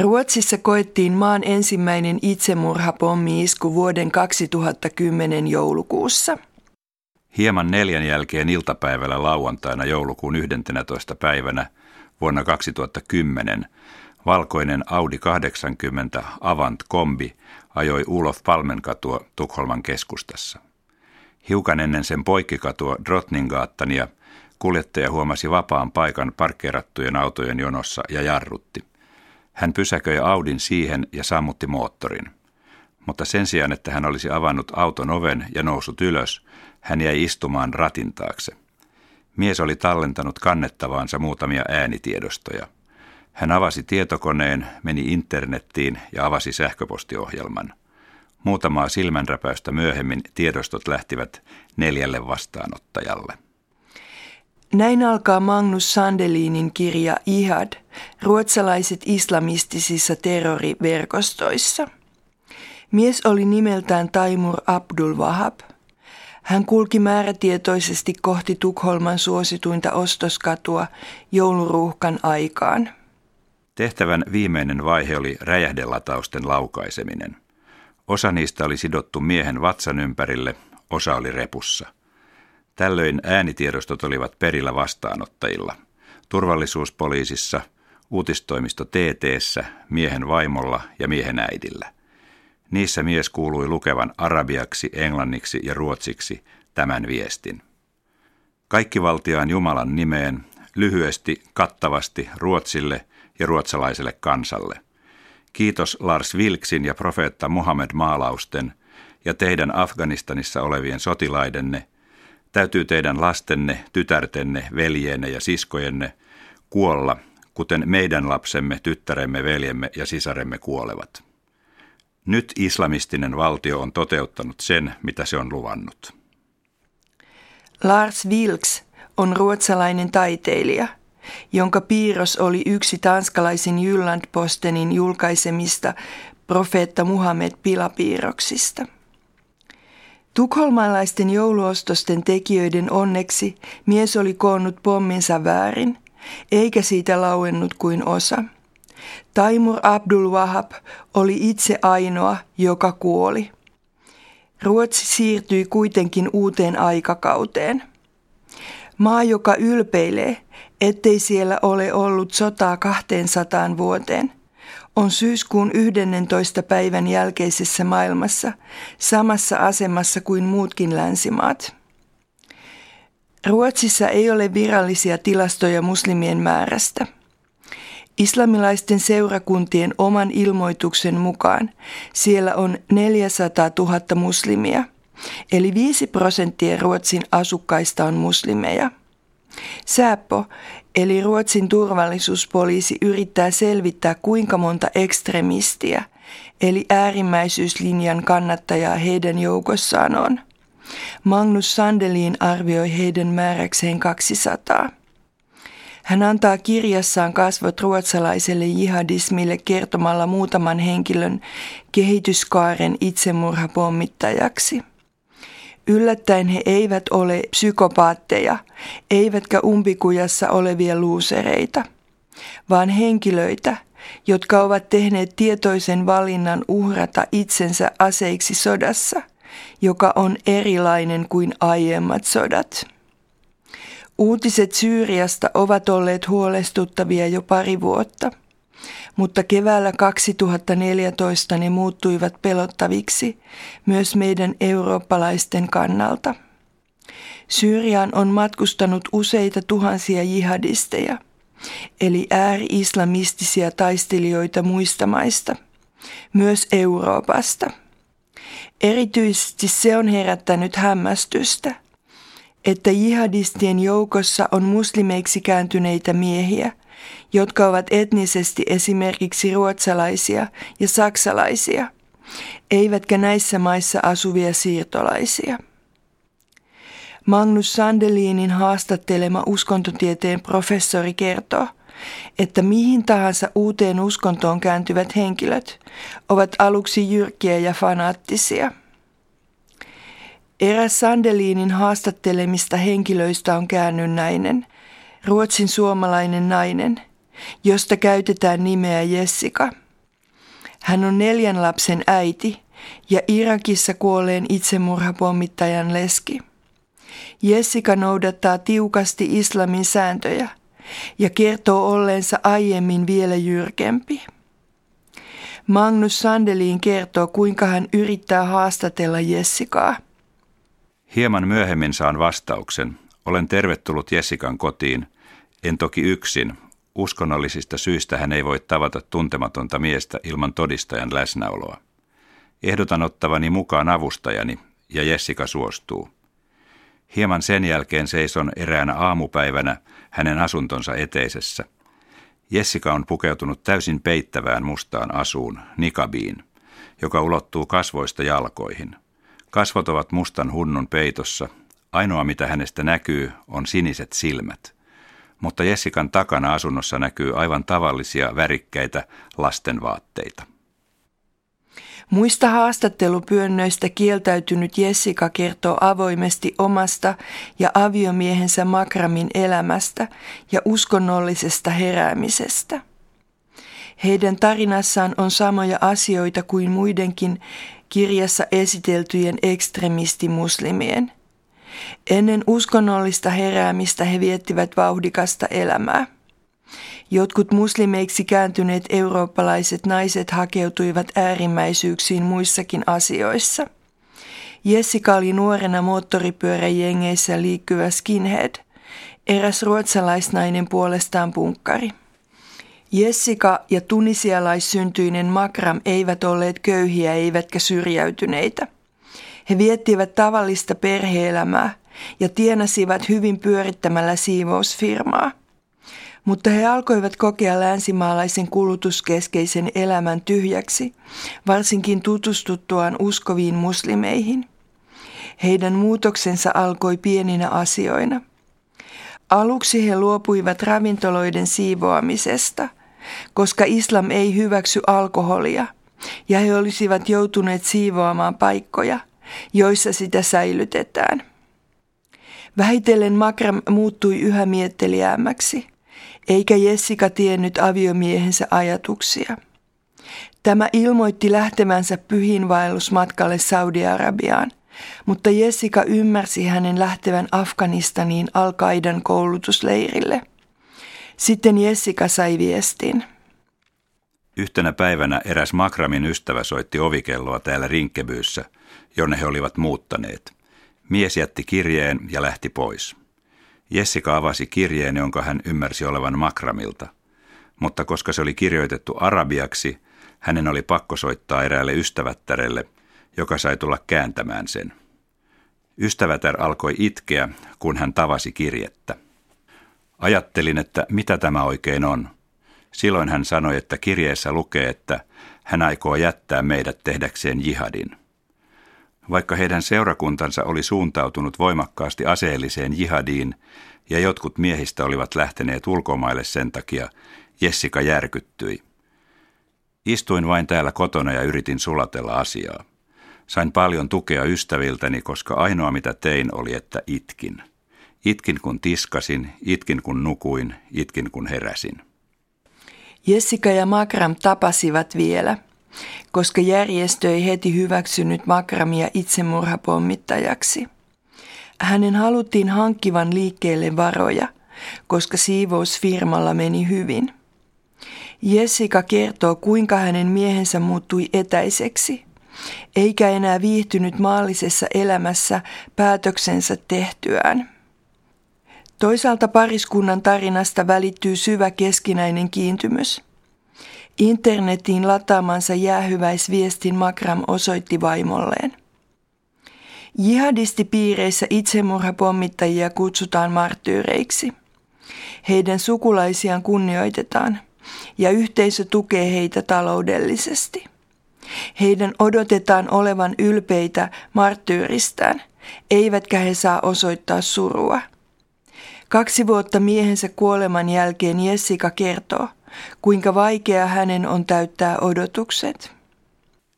Ruotsissa koettiin maan ensimmäinen itsemurhapommi-isku vuoden 2010 joulukuussa. Hieman neljän jälkeen iltapäivällä lauantaina joulukuun 11. päivänä vuonna 2010 valkoinen Audi 80 Avant kombi ajoi Ulof Palmenkatua Tukholman keskustassa. Hiukan ennen sen poikkikatua Drottninggaattania kuljettaja huomasi vapaan paikan parkkeerattujen autojen jonossa ja jarrutti. Hän pysäköi Audin siihen ja sammutti moottorin. Mutta sen sijaan, että hän olisi avannut auton oven ja noussut ylös, hän jäi istumaan ratin taakse. Mies oli tallentanut kannettavaansa muutamia äänitiedostoja. Hän avasi tietokoneen, meni internettiin ja avasi sähköpostiohjelman. Muutamaa silmänräpäystä myöhemmin tiedostot lähtivät neljälle vastaanottajalle. Näin alkaa Magnus Sandelinin kirja Ihad, ruotsalaiset islamistisissa terroriverkostoissa. Mies oli nimeltään Taimur Abdul Wahab. Hän kulki määrätietoisesti kohti Tukholman suosituinta ostoskatua jouluruuhkan aikaan. Tehtävän viimeinen vaihe oli räjähdelatausten laukaiseminen. Osa niistä oli sidottu miehen vatsan ympärille, osa oli repussa – Tällöin äänitiedostot olivat perillä vastaanottajilla. Turvallisuuspoliisissa, uutistoimisto TTssä, miehen vaimolla ja miehen äidillä. Niissä mies kuului lukevan arabiaksi, englanniksi ja ruotsiksi tämän viestin. Kaikkivaltiaan Jumalan nimeen, lyhyesti, kattavasti Ruotsille ja ruotsalaiselle kansalle. Kiitos Lars Vilksin ja profeetta Muhammed maalausten ja teidän Afganistanissa olevien sotilaidenne – täytyy teidän lastenne, tytärtenne, veljenne ja siskojenne kuolla, kuten meidän lapsemme, tyttäremme, veljemme ja sisaremme kuolevat. Nyt islamistinen valtio on toteuttanut sen, mitä se on luvannut. Lars Vilks on ruotsalainen taiteilija, jonka piirros oli yksi tanskalaisen Jylland-Postenin julkaisemista profeetta Muhammed pilapiirroksista. Tukholmalaisten jouluostosten tekijöiden onneksi mies oli koonnut pomminsa väärin, eikä siitä lauennut kuin osa. Taimur Abdul Wahab oli itse ainoa, joka kuoli. Ruotsi siirtyi kuitenkin uuteen aikakauteen. Maa, joka ylpeilee, ettei siellä ole ollut sotaa 200 vuoteen – on syyskuun 11. päivän jälkeisessä maailmassa samassa asemassa kuin muutkin länsimaat. Ruotsissa ei ole virallisia tilastoja muslimien määrästä. Islamilaisten seurakuntien oman ilmoituksen mukaan siellä on 400 000 muslimia, eli 5 prosenttia Ruotsin asukkaista on muslimeja – Säppo, eli Ruotsin turvallisuuspoliisi, yrittää selvittää kuinka monta ekstremistiä, eli äärimmäisyyslinjan kannattajaa heidän joukossaan on. Magnus Sandelin arvioi heidän määräkseen 200. Hän antaa kirjassaan kasvot ruotsalaiselle jihadismille kertomalla muutaman henkilön kehityskaaren itsemurhapommittajaksi. Yllättäen he eivät ole psykopaatteja, eivätkä umpikujassa olevia luusereita, vaan henkilöitä, jotka ovat tehneet tietoisen valinnan uhrata itsensä aseiksi sodassa, joka on erilainen kuin aiemmat sodat. Uutiset Syyriasta ovat olleet huolestuttavia jo pari vuotta – mutta keväällä 2014 ne muuttuivat pelottaviksi myös meidän eurooppalaisten kannalta. Syyriaan on matkustanut useita tuhansia jihadisteja, eli ääri-islamistisia taistelijoita muista maista, myös Euroopasta. Erityisesti se on herättänyt hämmästystä, että jihadistien joukossa on muslimeiksi kääntyneitä miehiä – jotka ovat etnisesti esimerkiksi ruotsalaisia ja saksalaisia, eivätkä näissä maissa asuvia siirtolaisia. Magnus Sandelinin haastattelema uskontotieteen professori kertoo, että mihin tahansa uuteen uskontoon kääntyvät henkilöt ovat aluksi jyrkkiä ja fanaattisia. Eräs Sandelinin haastattelemista henkilöistä on käännynnäinen, ruotsin suomalainen nainen – josta käytetään nimeä Jessica. Hän on neljän lapsen äiti ja Irakissa kuolleen itsemurhapommittajan leski. Jessica noudattaa tiukasti islamin sääntöjä ja kertoo olleensa aiemmin vielä jyrkempi. Magnus Sandelin kertoo, kuinka hän yrittää haastatella Jessicaa. Hieman myöhemmin saan vastauksen. Olen tervetullut Jessikan kotiin. En toki yksin. Uskonnollisista syistä hän ei voi tavata tuntematonta miestä ilman todistajan läsnäoloa. Ehdotan ottavani mukaan avustajani, ja Jessica suostuu. Hieman sen jälkeen seison eräänä aamupäivänä hänen asuntonsa eteisessä. Jessica on pukeutunut täysin peittävään mustaan asuun, nikabiin, joka ulottuu kasvoista jalkoihin. Kasvot ovat mustan hunnun peitossa. Ainoa mitä hänestä näkyy on siniset silmät. Mutta Jessikan takana asunnossa näkyy aivan tavallisia värikkäitä lastenvaatteita. Muista haastattelupyönnöistä kieltäytynyt Jessica kertoo avoimesti omasta ja aviomiehensä Makramin elämästä ja uskonnollisesta heräämisestä. Heidän tarinassaan on samoja asioita kuin muidenkin kirjassa esiteltyjen ekstremistimuslimien. Ennen uskonnollista heräämistä he viettivät vauhdikasta elämää. Jotkut muslimeiksi kääntyneet eurooppalaiset naiset hakeutuivat äärimmäisyyksiin muissakin asioissa. Jessica oli nuorena moottoripyöräjengeissä liikkyvä skinhead, eräs ruotsalaisnainen puolestaan punkkari. Jessica ja tunisialaissyntyinen Makram eivät olleet köyhiä eivätkä syrjäytyneitä. He viettivät tavallista perheelämää ja tienasivat hyvin pyörittämällä siivousfirmaa mutta he alkoivat kokea länsimaalaisen kulutuskeskeisen elämän tyhjäksi, varsinkin tutustuttuaan uskoviin muslimeihin. Heidän muutoksensa alkoi pieninä asioina. Aluksi he luopuivat ravintoloiden siivoamisesta, koska islam ei hyväksy alkoholia, ja he olisivat joutuneet siivoamaan paikkoja, joissa sitä säilytetään. Vähitellen Makram muuttui yhä mietteliäämmäksi – eikä Jessica tiennyt aviomiehensä ajatuksia. Tämä ilmoitti lähtevänsä pyhinvaellusmatkalle Saudi-Arabiaan, mutta Jessica ymmärsi hänen lähtevän Afganistaniin al koulutusleirille. Sitten Jessica sai viestin. Yhtenä päivänä eräs Makramin ystävä soitti ovikelloa täällä Rinkkebyyssä, jonne he olivat muuttaneet. Mies jätti kirjeen ja lähti pois. Jessica avasi kirjeen, jonka hän ymmärsi olevan Makramilta. Mutta koska se oli kirjoitettu arabiaksi, hänen oli pakko soittaa eräälle ystävättärelle, joka sai tulla kääntämään sen. Ystävätär alkoi itkeä, kun hän tavasi kirjettä. Ajattelin, että mitä tämä oikein on. Silloin hän sanoi, että kirjeessä lukee, että hän aikoo jättää meidät tehdäkseen jihadin. Vaikka heidän seurakuntansa oli suuntautunut voimakkaasti aseelliseen jihadiin ja jotkut miehistä olivat lähteneet ulkomaille sen takia, Jessica järkyttyi. Istuin vain täällä kotona ja yritin sulatella asiaa. Sain paljon tukea ystäviltäni, koska ainoa mitä tein oli, että itkin. Itkin kun tiskasin, itkin kun nukuin, itkin kun heräsin. Jessica ja Makram tapasivat vielä – koska järjestö ei heti hyväksynyt Makramia itsemurhapommittajaksi. Hänen haluttiin hankkivan liikkeelle varoja, koska siivousfirmalla meni hyvin. Jessica kertoo, kuinka hänen miehensä muuttui etäiseksi, eikä enää viihtynyt maallisessa elämässä päätöksensä tehtyään. Toisaalta pariskunnan tarinasta välittyy syvä keskinäinen kiintymys – Internetiin lataamansa jäähyväisviestin Makram osoitti vaimolleen. Jihadistipiireissä itsemurhapommittajia kutsutaan marttyyreiksi. Heidän sukulaisiaan kunnioitetaan ja yhteisö tukee heitä taloudellisesti. Heidän odotetaan olevan ylpeitä marttyyristään, eivätkä he saa osoittaa surua. Kaksi vuotta miehensä kuoleman jälkeen Jessica kertoo – kuinka vaikea hänen on täyttää odotukset.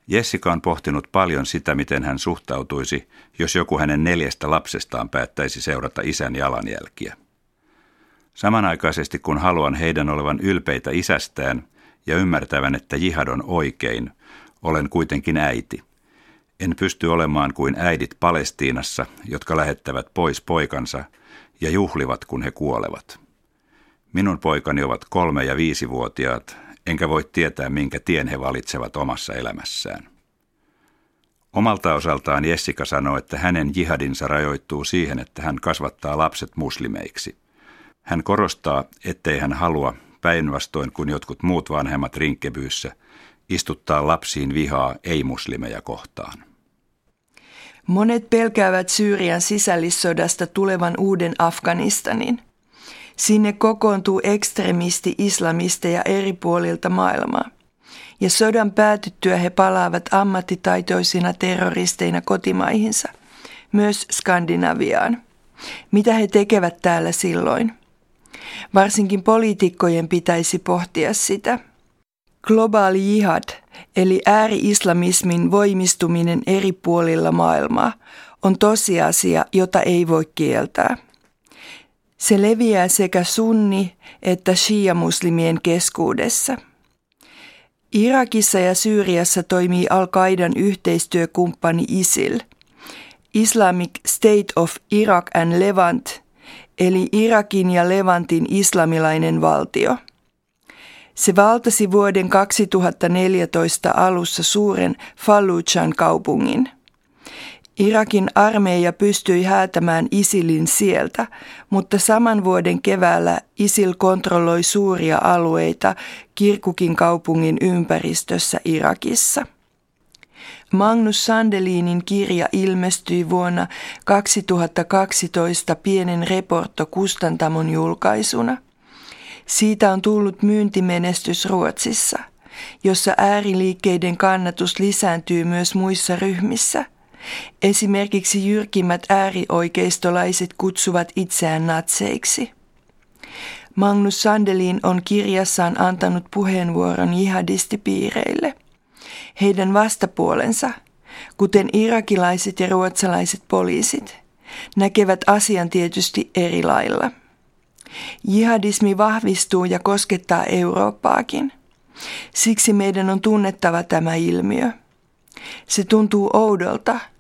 Jessica on pohtinut paljon sitä, miten hän suhtautuisi, jos joku hänen neljästä lapsestaan päättäisi seurata isän jalanjälkiä. Samanaikaisesti kun haluan heidän olevan ylpeitä isästään, ja ymmärtävän, että jihad on oikein, olen kuitenkin äiti. En pysty olemaan kuin äidit Palestiinassa, jotka lähettävät pois poikansa ja juhlivat, kun he kuolevat. Minun poikani ovat kolme- ja viisivuotiaat, enkä voi tietää, minkä tien he valitsevat omassa elämässään. Omalta osaltaan Jessica sanoo, että hänen jihadinsa rajoittuu siihen, että hän kasvattaa lapset muslimeiksi. Hän korostaa, ettei hän halua, päinvastoin kuin jotkut muut vanhemmat rinkkebyyssä, istuttaa lapsiin vihaa ei-muslimeja kohtaan. Monet pelkäävät Syyrian sisällissodasta tulevan uuden Afganistanin. Sinne kokoontuu ekstremisti-islamisteja eri puolilta maailmaa. Ja sodan päätyttyä he palaavat ammattitaitoisina terroristeina kotimaihinsa, myös Skandinaviaan. Mitä he tekevät täällä silloin? Varsinkin poliitikkojen pitäisi pohtia sitä. Globaali jihad, eli ääri-islamismin voimistuminen eri puolilla maailmaa, on tosiasia, jota ei voi kieltää. Se leviää sekä sunni- että shia-muslimien keskuudessa. Irakissa ja Syyriassa toimii Al-Qaidan yhteistyökumppani ISIL, Islamic State of Iraq and Levant, eli Irakin ja Levantin islamilainen valtio. Se valtasi vuoden 2014 alussa suuren Fallujan kaupungin – Irakin armeija pystyi häätämään Isilin sieltä, mutta saman vuoden keväällä Isil kontrolloi suuria alueita Kirkukin kaupungin ympäristössä Irakissa. Magnus Sandelinin kirja ilmestyi vuonna 2012 pienen reporto Kustantamon julkaisuna. Siitä on tullut myyntimenestys Ruotsissa, jossa ääriliikkeiden kannatus lisääntyy myös muissa ryhmissä – Esimerkiksi jyrkimmät äärioikeistolaiset kutsuvat itseään natseiksi. Magnus Sandelin on kirjassaan antanut puheenvuoron jihadistipiireille. Heidän vastapuolensa, kuten irakilaiset ja ruotsalaiset poliisit, näkevät asian tietysti eri lailla. Jihadismi vahvistuu ja koskettaa Eurooppaakin. Siksi meidän on tunnettava tämä ilmiö. Se tuntuu oudolta –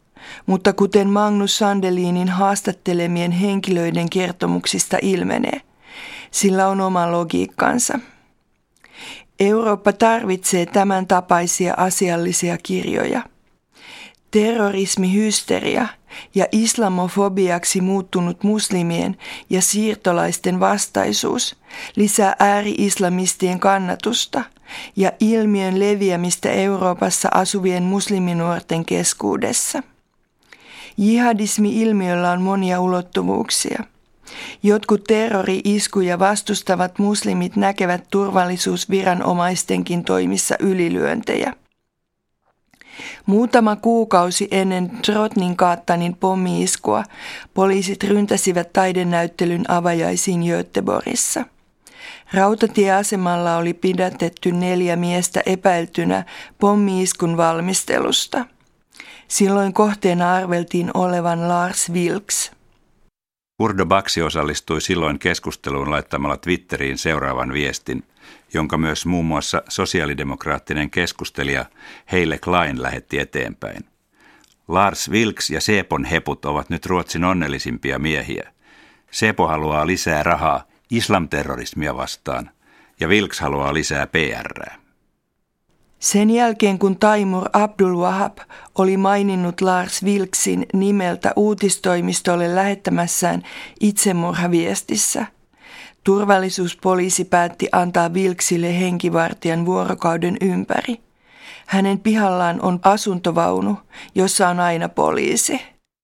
mutta kuten Magnus Sandelinin haastattelemien henkilöiden kertomuksista ilmenee, sillä on oma logiikkansa. Eurooppa tarvitsee tämän tapaisia asiallisia kirjoja. Terrorismihysteria ja islamofobiaksi muuttunut muslimien ja siirtolaisten vastaisuus lisää ääri-islamistien kannatusta ja ilmiön leviämistä Euroopassa asuvien musliminuorten keskuudessa. Jihadismi-ilmiöllä on monia ulottuvuuksia. Jotkut terrori-iskuja vastustavat muslimit näkevät turvallisuusviranomaistenkin toimissa ylilyöntejä. Muutama kuukausi ennen Trotnin Kaattanin pommiiskua poliisit ryntäsivät taidenäyttelyn avajaisiin Göteborgissa. Rautatieasemalla oli pidätetty neljä miestä epäiltynä pommiiskun valmistelusta – Silloin kohteena arveltiin olevan Lars Vilks. Urdo Baksi osallistui silloin keskusteluun laittamalla Twitteriin seuraavan viestin, jonka myös muun muassa sosiaalidemokraattinen keskustelija Heille Klein lähetti eteenpäin. Lars Vilks ja Sepon heput ovat nyt Ruotsin onnellisimpia miehiä. Sepo haluaa lisää rahaa islamterrorismia vastaan ja Vilks haluaa lisää PRää. Sen jälkeen kun Taimur Abdul Wahab oli maininnut Lars Vilksin nimeltä uutistoimistolle lähettämässään itsemurhaviestissä, turvallisuuspoliisi päätti antaa Vilksille henkivartijan vuorokauden ympäri. Hänen pihallaan on asuntovaunu, jossa on aina poliisi.